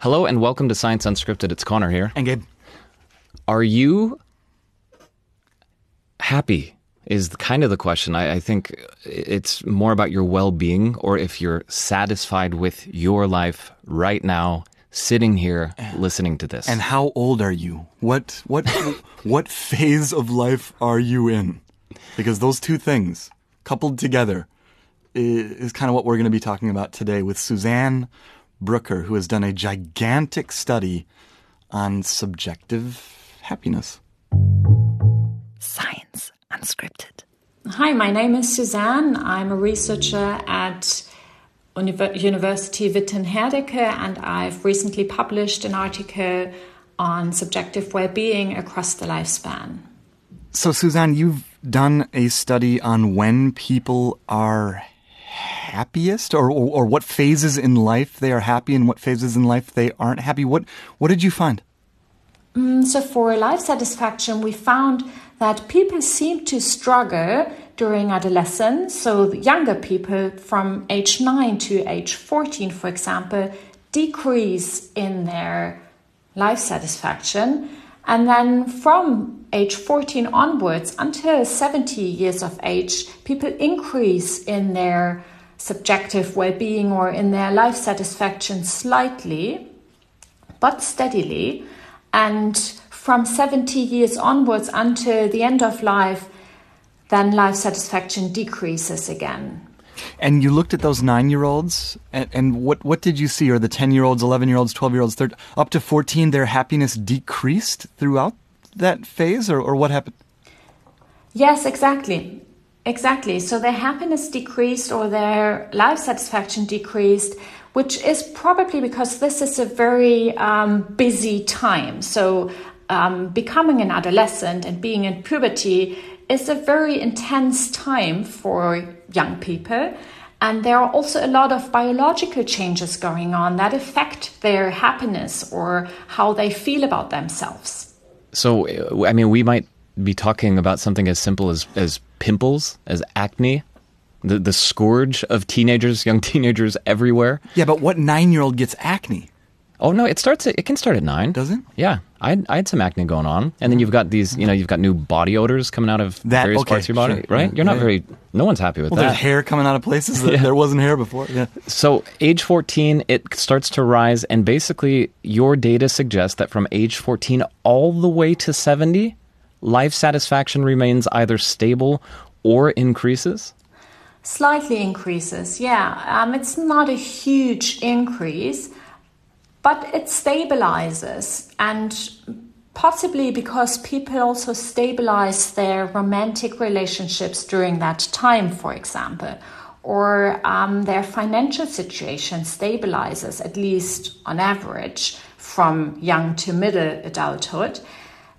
Hello and welcome to Science Unscripted. It's Conor here. And Gabe, Are you happy? Is kind of the question. I, I think it's more about your well being or if you're satisfied with your life right now, sitting here listening to this. and how old are you? What what what phase of life are you in? Because those two things coupled together is kind of what we're going to be talking about today with Suzanne Bücker, who has done a gigantic study on subjective happiness. Science Unscripted. Hi, my name is Suzanne. I'm a researcher at Univer- University Witten-Herdecke and I've recently published an article on subjective well-being across the lifespan. So, Suzanne, you've done a study on when people are happiest, or, or or what phases in life they are happy and what phases in life they aren't happy. What what did you find? Mm, so for life satisfaction, we found that people seem to struggle during adolescence. So younger people from age 9 to age 14, for example, decrease in their life satisfaction. And then from age 14 onwards until 70 years of age, people increase in their subjective well being or in their life satisfaction slightly but steadily. And from 70 years onwards until the end of life, then life satisfaction decreases again. And you looked at those nine year olds, and, and what what did you see? Or the ten year olds, eleven year olds, twelve year olds, up to fourteen, their happiness decreased throughout that phase, or, or what happened? Yes, exactly. Exactly. So their happiness decreased or their life satisfaction decreased, which is probably because this is a very um, busy time. So um, becoming an adolescent and being in puberty is a very intense time for young people. And there are also a lot of biological changes going on that affect their happiness or how they feel about themselves. so, I mean, we might be talking about something as simple as, as pimples, as acne, the, the scourge of teenagers, young teenagers everywhere. Yeah, but what nine year old gets acne? Oh no, it starts. At, it can start at nine. Does it? Yeah, I had, I had some acne going on, and then you've got these. You know, you've got new body odors coming out of That- various okay, parts of your body, sure. right? Yeah, You're not yeah. very. No one's happy with Well, that. there's hair coming out of places that there wasn't hair before. Yeah. So, age 14, it starts to rise, and basically, your data suggests that from age 14 all the way to 70, life satisfaction remains either stable or increases. Slightly increases, yeah. Um, it's not a huge increase, but it stabilizes. And possibly because people also stabilize their romantic relationships during that time, for example, or um, their financial situation stabilizes, at least on average, from young to middle adulthood.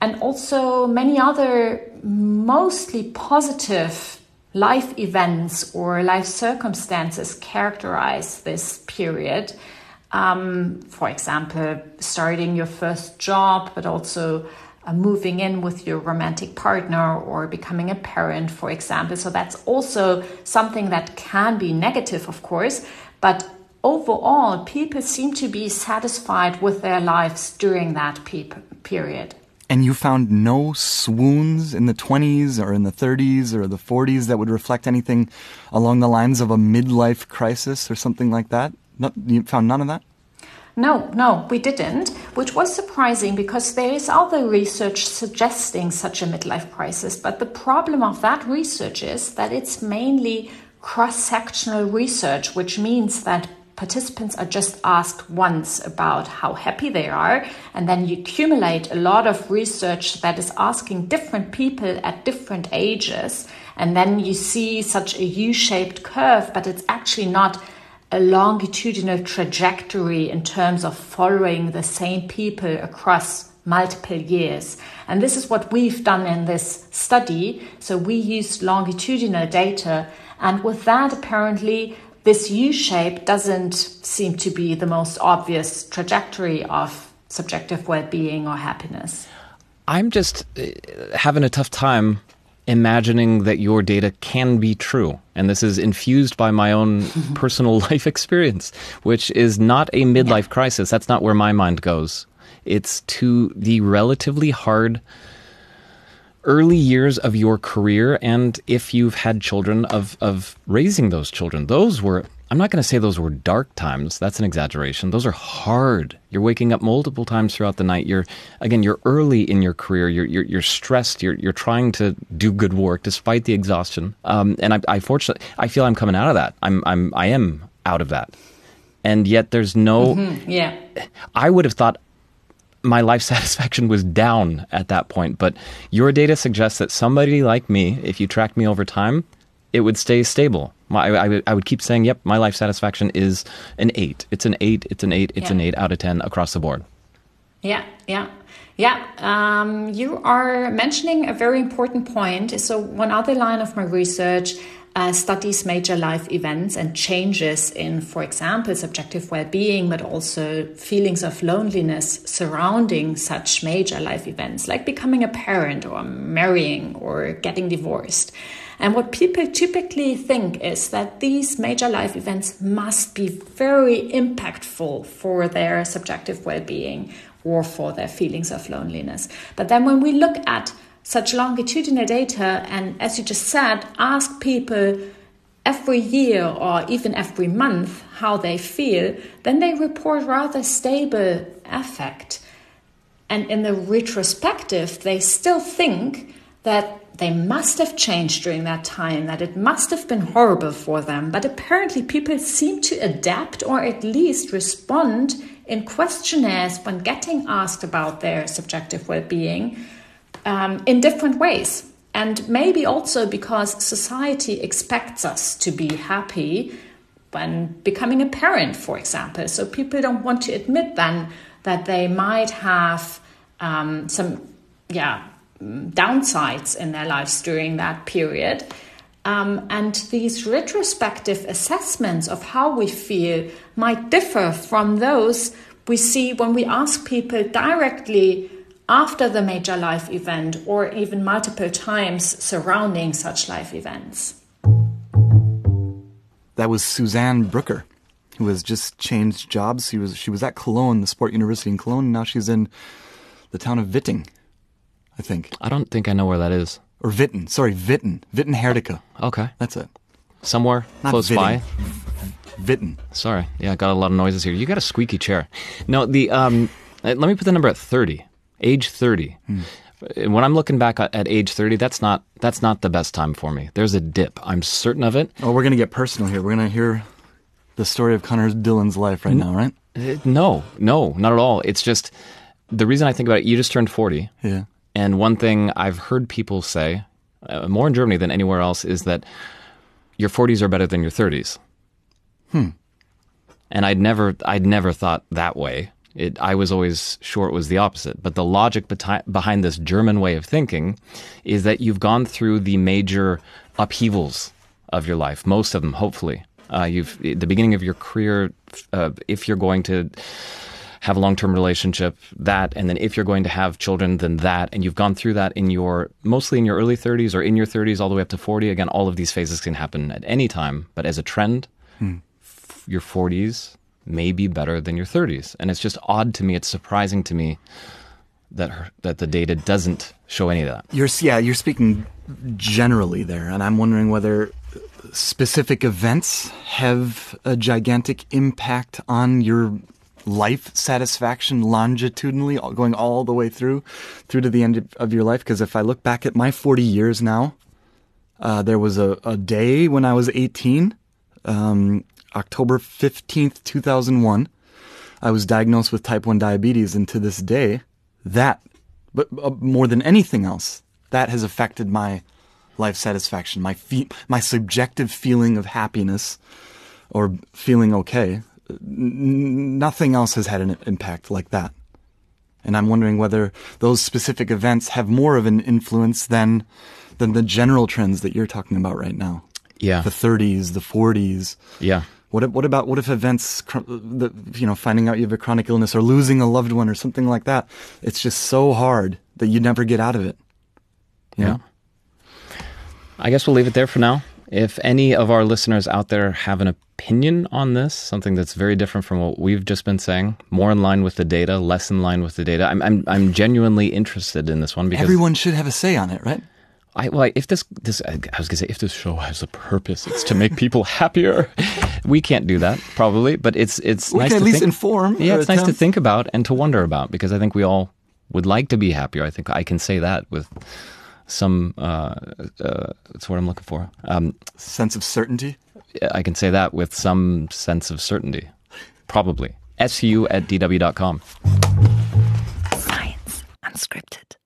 And also many other mostly positive life events or life circumstances characterize this period. Um, for example, starting your first job, but also uh, moving in with your romantic partner or becoming a parent, for example. So that's also something that can be negative, of course, but overall, people seem to be satisfied with their lives during that pe- period. And you found no swoons in the 20s or in the 30s or the 40s that would reflect anything along the lines of a midlife crisis or something like that? No, you found none of that? No, no, we didn't, which was surprising because there is other research suggesting such a midlife crisis. But the problem of that research is that it's mainly cross sectional research, which means that participants are just asked once about how happy they are, and then you accumulate a lot of research that is asking different people at different ages, and then you see such a U shaped curve, but it's actually not a longitudinal trajectory in terms of following the same people across multiple years. And this is what we've done in this study. So we used longitudinal data, and with that, apparently, this U shape doesn't seem to be the most obvious trajectory of subjective well being or happiness. I'm just uh, having a tough time imagining that your data can be true. And this is infused by my own personal life experience, which is not a midlife crisis. That's not where my mind goes. It's to the relatively hard early years of your career and if you've had children of, of raising those children. Those were I'm not going to say those were dark times. That's an exaggeration. Those are hard. You're waking up multiple times throughout the night. You're again, you're early in your career. You're you're, you're stressed. You're you're trying to do good work despite the exhaustion. Um, and I, I fortunately, I feel I'm coming out of that. I'm I'm I am out of that. And yet, there's no. Mm-hmm. Yeah. I would have thought my life satisfaction was down at that point. But your data suggests that somebody like me, if you track me over time, it would stay stable. I, I, I, would keep saying, yep, my life satisfaction is an eight. It's an eight. It's an eight. It's yeah. an eight out of 10 across the board. Yeah, yeah. Yeah, um, you are mentioning a very important point. So, one other line of my research uh, studies major life events and changes in, for example, subjective well being, but also feelings of loneliness surrounding such major life events, like becoming a parent or marrying or getting divorced. And what people typically think is that these major life events must be very impactful for their subjective well being or for their feelings of loneliness. But then when we look at such longitudinal data and, as you just said, ask people every year or even every month how they feel, then they report rather stable affect. And in the retrospective, they still think that they must have changed during that time, that it must have been horrible for them. But apparently, people seem to adapt or at least respond in questionnaires when getting asked about their subjective well being um, in different ways. And maybe also because society expects us to be happy when becoming a parent, for example. So people don't want to admit then that they might have um, some, yeah, downsides in their lives during that period. Um, and these retrospective assessments of how we feel might differ from those we see when we ask people directly after the major life event or even multiple times surrounding such life events. That was Suzanne Bücker, who has just changed jobs. She was she was at Cologne, the sport university in Cologne. Now she's in the town of Witting, I think. I don't think I know where that is. Or Witten. Sorry, Witten. Witten Herdecke. Okay. That's it. Somewhere Not close by. Witten. Sorry. Yeah, I got a lot of noises here. You got a squeaky chair. No, the um, let me put the number at 30 age 30. Mm. When I'm looking back at age 30, that's not that's not the best time for me. There's a dip. I'm certain of it. Oh, we're going to get personal here. We're going to hear the story of Conor Dillon's life right now, right? Uh, no, no, not at all. It's just the reason I think about it, you just turned 40. Yeah. And one thing I've heard people say, uh, more in Germany than anywhere else, is that your 40s are better than your 30s. Hmm. And I'd never, I'd never thought that way. It, I was always sure it was the opposite. But the logic beti- behind this German way of thinking is that you've gone through the major upheavals of your life, most of them, hopefully. Uh, you've the beginning of your career, uh, if you're going to have a long-term relationship, that, and then if you're going to have children, then that, and you've gone through that in your mostly in your early 30s or in your 30s all the way up to 40. Again, all of these phases can happen at any time, but as a trend, hmm. f- your 40s may be better than your 30s. And it's just odd to me. It's surprising to me that her, that the data doesn't show any of that. You're yeah, you're speaking generally there, and I'm wondering whether specific events have a gigantic impact on your life satisfaction longitudinally going all the way through through to the end of your life because if i look back at my 40 years now uh, there was a, a day when i was 18 um, October 15th, 2001, I was diagnosed with type 1 diabetes. And to this day, that, but uh, more than anything else, that has affected my life satisfaction, my fe- my subjective feeling of happiness or feeling okay. Nothing else has had an impact like that. And I'm wondering whether those specific events have more of an influence than than the general trends that you're talking about right now. Yeah. The 30s, the 40s. Yeah. What what about what if events, you know, finding out you have a chronic illness or losing a loved one or something like that? It's just so hard that you never get out of it. Yeah. I guess we'll leave it there for now. If any of our listeners out there have an opinion on this, something that's very different from what we've just been saying, more in line with the data, less in line with the data, I'm I'm, I'm genuinely interested in this one because Everyone should have a say on it, right? I well, if this this I was gonna say if this show has a purpose, it's to make people happier. We can't do that probably, but it's it's We nice can at to least think, inform. Yeah, it's nice to think about and to wonder about because I think we all would like to be happier. I think I can say that with some uh, uh, that's what I'm looking for. Um, Sense of certainty. I can say that with some sense of certainty, probably. su at dw.com. Science Unscripted.